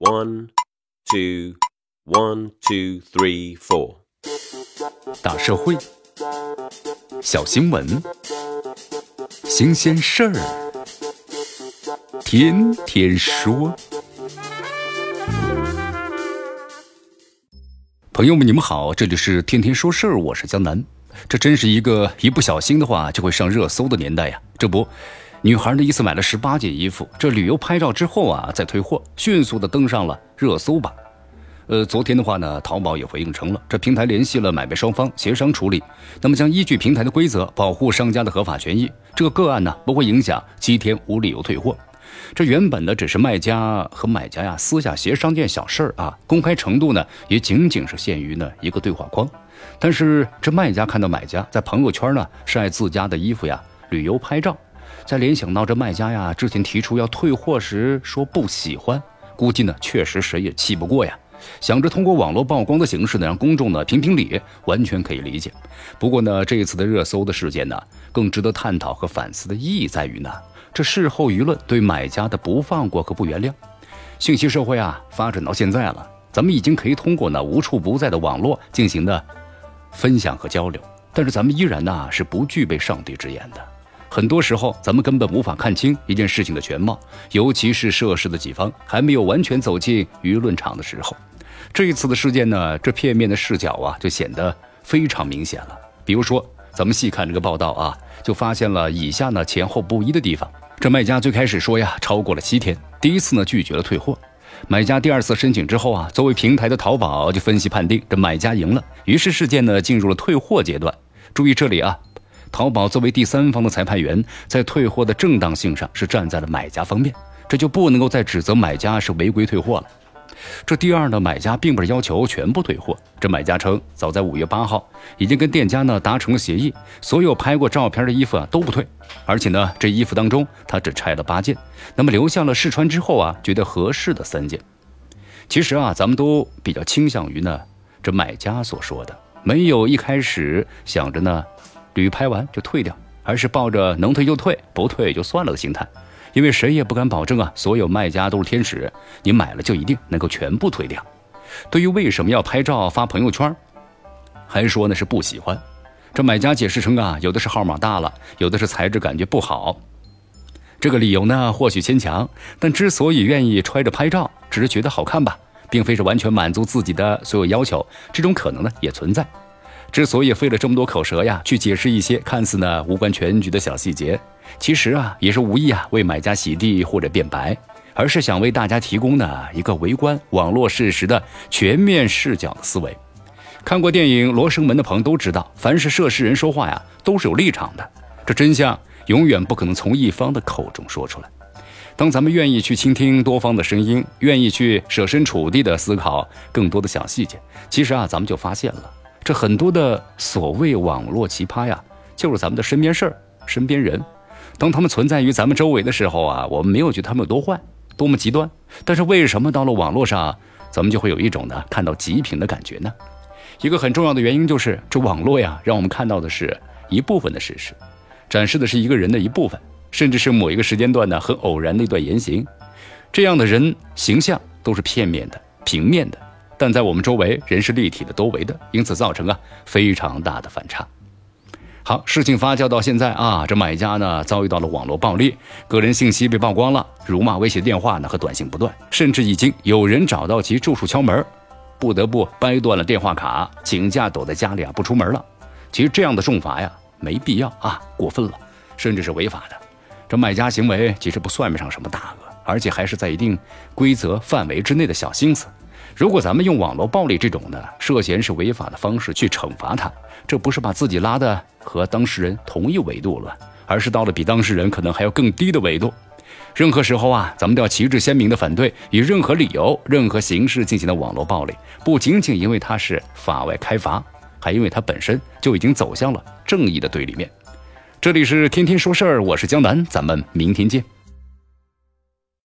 One, two, one, two, three, four. 大社会，小新闻，新鲜事儿，天天说。朋友们，你们好，这里是天天说事儿，我是江南。这真是一个一不小心的话就会上热搜的年代呀！这不，女孩呢一次买了十八件衣服，这旅游拍照之后啊再退货，迅速的登上了热搜榜。呃，昨天的话呢，淘宝也回应称了，这平台联系了买卖双方协商处理，那么将依据平台的规则保护商家的合法权益。这个个案呢不会影响七天无理由退货。这原本呢只是卖家和买家呀私下协商件小事儿啊，公开程度呢也仅仅是限于呢一个对话框。但是这卖家看到买家在朋友圈呢晒自家的衣服呀，旅游拍照，在联想到这卖家呀之前提出要退货时说不喜欢，估计呢确实谁也气不过呀。想着通过网络曝光的形式呢让公众呢评评理，完全可以理解。不过呢这一次的热搜的事件呢，更值得探讨和反思的意义在于呢，这事后舆论对买家的不放过和不原谅。信息社会啊发展到现在了，咱们已经可以通过呢无处不在的网络进行的。分享和交流，但是咱们依然呢是不具备上帝之眼的。很多时候，咱们根本无法看清一件事情的全貌，尤其是涉事的几方还没有完全走进舆论场的时候。这一次的事件呢，这片面的视角啊，就显得非常明显了。比如说，咱们细看这个报道啊，就发现了以下呢前后不一的地方。这卖家最开始说呀，超过了七天，第一次呢拒绝了退货。买家第二次申请之后啊，作为平台的淘宝就分析判定这买家赢了，于是事件呢进入了退货阶段。注意这里啊，淘宝作为第三方的裁判员，在退货的正当性上是站在了买家方面，这就不能够再指责买家是违规退货了。这第二呢，买家并不是要求全部退货。这买家称，早在五月八号已经跟店家呢达成了协议，所有拍过照片的衣服啊都不退，而且呢这衣服当中他只拆了八件，那么留下了试穿之后啊觉得合适的三件。其实啊，咱们都比较倾向于呢这买家所说的，没有一开始想着呢旅拍完就退掉，而是抱着能退就退，不退就算了的心态。因为谁也不敢保证啊，所有卖家都是天使，你买了就一定能够全部退掉。对于为什么要拍照发朋友圈，还说呢是不喜欢。这买家解释称啊，有的是号码大了，有的是材质感觉不好。这个理由呢或许牵强，但之所以愿意揣着拍照，只是觉得好看吧，并非是完全满足自己的所有要求。这种可能呢也存在。之所以费了这么多口舌呀，去解释一些看似呢无关全局的小细节，其实啊也是无意啊为买家洗地或者辩白，而是想为大家提供呢一个围观网络事实的全面视角的思维。看过电影《罗生门》的朋友都知道，凡是涉事人说话呀都是有立场的，这真相永远不可能从一方的口中说出来。当咱们愿意去倾听多方的声音，愿意去设身处地的思考更多的小细节，其实啊咱们就发现了。这很多的所谓网络奇葩呀，就是咱们的身边事儿、身边人。当他们存在于咱们周围的时候啊，我们没有觉得他们有多坏、多么极端。但是为什么到了网络上，咱们就会有一种呢看到极品的感觉呢？一个很重要的原因就是，这网络呀，让我们看到的是一部分的事实，展示的是一个人的一部分，甚至是某一个时间段呢很偶然的一段言行。这样的人形象都是片面的、平面的。但在我们周围，人是立体的、多维的，因此造成啊非常大的反差。好，事情发酵到现在啊，这买家呢遭遇到了网络暴力，个人信息被曝光了，辱骂、威胁电话呢和短信不断，甚至已经有人找到其住处敲门，不得不掰断了电话卡，请假躲在家里啊不出门了。其实这样的重罚呀没必要啊，过分了，甚至是违法的。这买家行为其实不算不上什么大恶，而且还是在一定规则范围之内的小心思。如果咱们用网络暴力这种的涉嫌是违法的方式去惩罚他，这不是把自己拉的和当事人同一维度了，而是到了比当事人可能还要更低的维度。任何时候啊，咱们都要旗帜鲜明的反对以任何理由、任何形式进行的网络暴力，不仅仅因为它是法外开罚，还因为它本身就已经走向了正义的对立面。这里是天天说事儿，我是江南，咱们明天见。